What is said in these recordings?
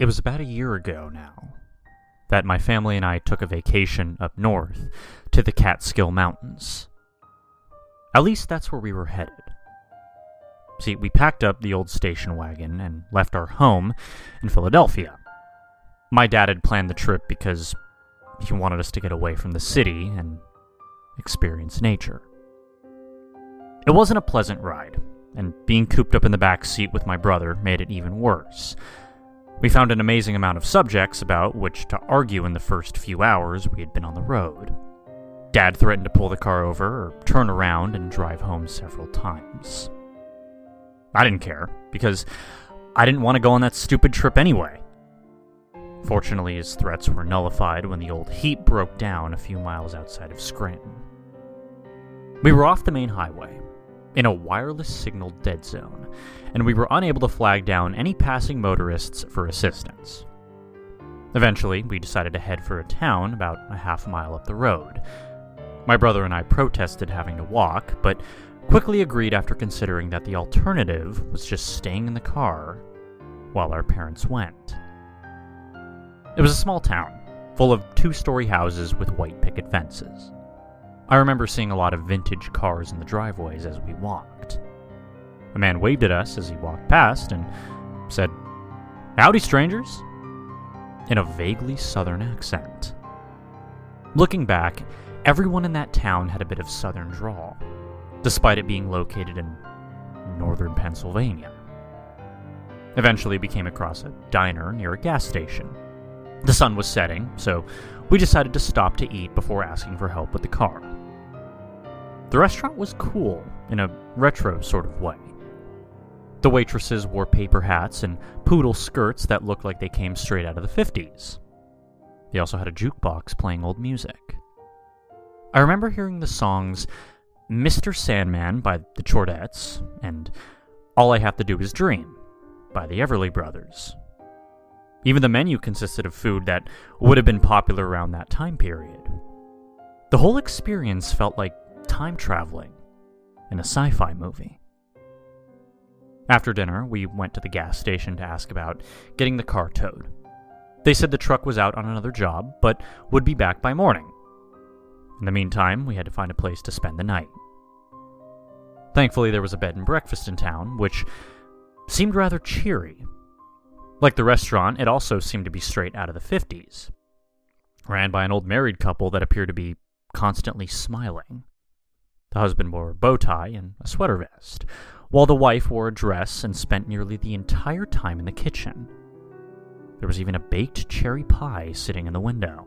It was about a year ago now that my family and I took a vacation up north to the Catskill Mountains. At least that's where we were headed. See, we packed up the old station wagon and left our home in Philadelphia. My dad had planned the trip because he wanted us to get away from the city and experience nature. It wasn't a pleasant ride, and being cooped up in the back seat with my brother made it even worse. We found an amazing amount of subjects about which to argue in the first few hours we had been on the road. Dad threatened to pull the car over or turn around and drive home several times. I didn't care, because I didn't want to go on that stupid trip anyway. Fortunately, his threats were nullified when the old heat broke down a few miles outside of Scranton. We were off the main highway, in a wireless signal dead zone, and we were unable to flag down any passing motorists for assistance. Eventually, we decided to head for a town about a half mile up the road. My brother and I protested having to walk, but quickly agreed after considering that the alternative was just staying in the car while our parents went. It was a small town, full of two story houses with white picket fences. I remember seeing a lot of vintage cars in the driveways as we walked. A man waved at us as he walked past and said, Howdy, strangers, in a vaguely southern accent. Looking back, everyone in that town had a bit of southern drawl, despite it being located in northern Pennsylvania. Eventually, we came across a diner near a gas station. The sun was setting, so we decided to stop to eat before asking for help with the car. The restaurant was cool, in a retro sort of way. The waitresses wore paper hats and poodle skirts that looked like they came straight out of the 50s. They also had a jukebox playing old music. I remember hearing the songs Mr. Sandman by the Chordettes and All I Have to Do Is Dream by the Everly Brothers. Even the menu consisted of food that would have been popular around that time period. The whole experience felt like time traveling in a sci fi movie. After dinner, we went to the gas station to ask about getting the car towed. They said the truck was out on another job, but would be back by morning. In the meantime, we had to find a place to spend the night. Thankfully, there was a bed and breakfast in town, which seemed rather cheery. Like the restaurant, it also seemed to be straight out of the 50s. Ran by an old married couple that appeared to be constantly smiling. The husband wore a bow tie and a sweater vest, while the wife wore a dress and spent nearly the entire time in the kitchen. There was even a baked cherry pie sitting in the window.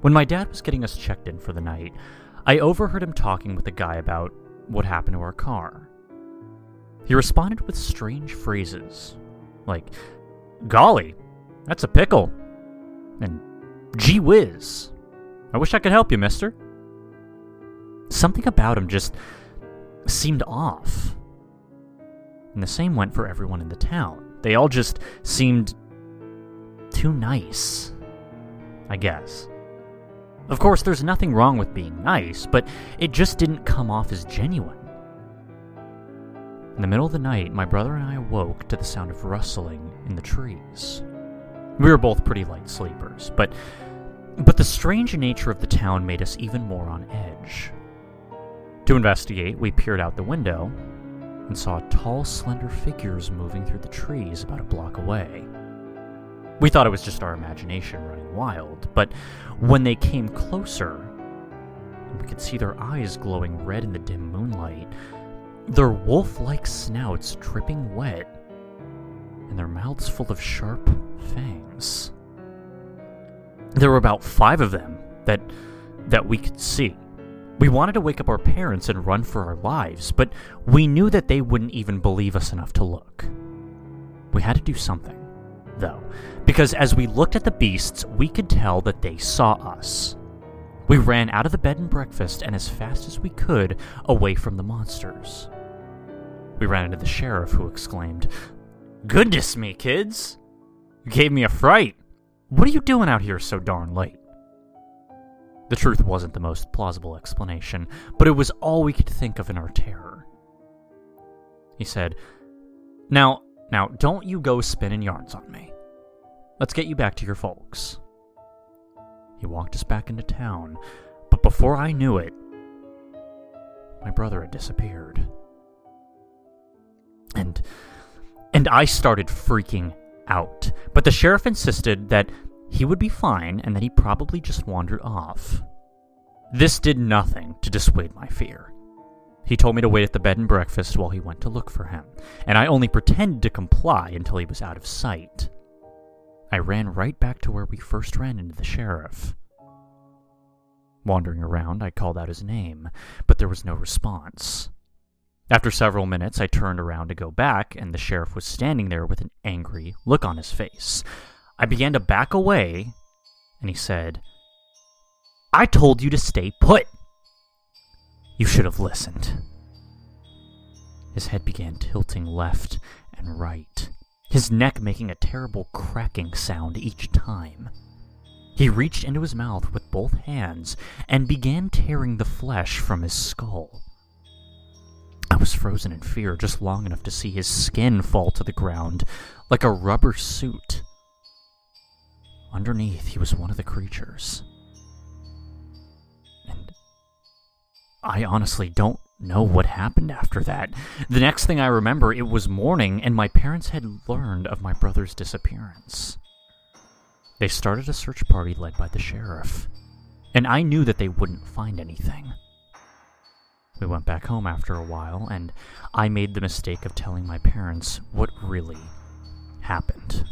When my dad was getting us checked in for the night, I overheard him talking with a guy about what happened to our car. He responded with strange phrases, like, Golly, that's a pickle, and gee whiz, I wish I could help you, mister. Something about him just seemed off. And the same went for everyone in the town. They all just seemed too nice. I guess. Of course, there's nothing wrong with being nice, but it just didn't come off as genuine. In the middle of the night, my brother and I awoke to the sound of rustling in the trees. We were both pretty light sleepers, but but the strange nature of the town made us even more on edge. To investigate, we peered out the window and saw tall, slender figures moving through the trees about a block away. We thought it was just our imagination running wild, but when they came closer, we could see their eyes glowing red in the dim moonlight, their wolf like snouts dripping wet, and their mouths full of sharp fangs. There were about five of them that that we could see. We wanted to wake up our parents and run for our lives, but we knew that they wouldn't even believe us enough to look. We had to do something, though, because as we looked at the beasts, we could tell that they saw us. We ran out of the bed and breakfast and as fast as we could away from the monsters. We ran into the sheriff, who exclaimed, Goodness me, kids! You gave me a fright! What are you doing out here so darn late? The truth wasn't the most plausible explanation, but it was all we could think of in our terror. He said, Now, Now, don't you go spinning yarns on me. Let's get you back to your folks. He walked us back into town, but before I knew it, my brother had disappeared. And and I started freaking out. But the sheriff insisted that he would be fine and that he probably just wandered off. This did nothing to dissuade my fear. He told me to wait at the bed and breakfast while he went to look for him, and I only pretended to comply until he was out of sight. I ran right back to where we first ran into the sheriff. Wandering around, I called out his name, but there was no response. After several minutes, I turned around to go back, and the sheriff was standing there with an angry look on his face. I began to back away, and he said, I told you to stay put. You should have listened. His head began tilting left and right, his neck making a terrible cracking sound each time. He reached into his mouth with both hands and began tearing the flesh from his skull. I was frozen in fear just long enough to see his skin fall to the ground like a rubber suit. Underneath, he was one of the creatures. And I honestly don't know what happened after that. The next thing I remember, it was morning, and my parents had learned of my brother's disappearance. They started a search party led by the sheriff, and I knew that they wouldn't find anything. We went back home after a while, and I made the mistake of telling my parents what really happened.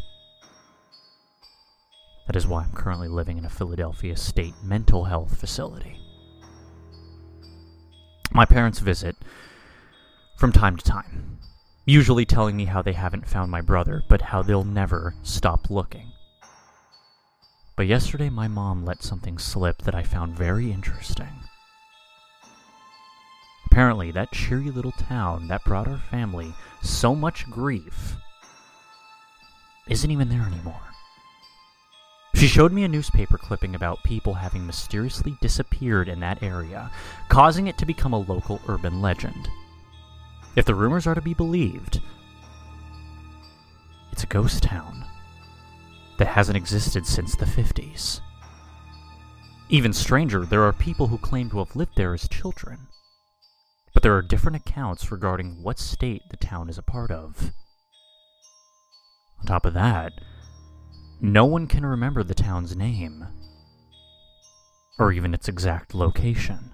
That is why I'm currently living in a Philadelphia state mental health facility. My parents visit from time to time, usually telling me how they haven't found my brother, but how they'll never stop looking. But yesterday, my mom let something slip that I found very interesting. Apparently, that cheery little town that brought our family so much grief isn't even there anymore. She showed me a newspaper clipping about people having mysteriously disappeared in that area, causing it to become a local urban legend. If the rumors are to be believed, it's a ghost town that hasn't existed since the 50s. Even stranger, there are people who claim to have lived there as children but there are different accounts regarding what state the town is a part of. On top of that, no one can remember the town's name, or even its exact location.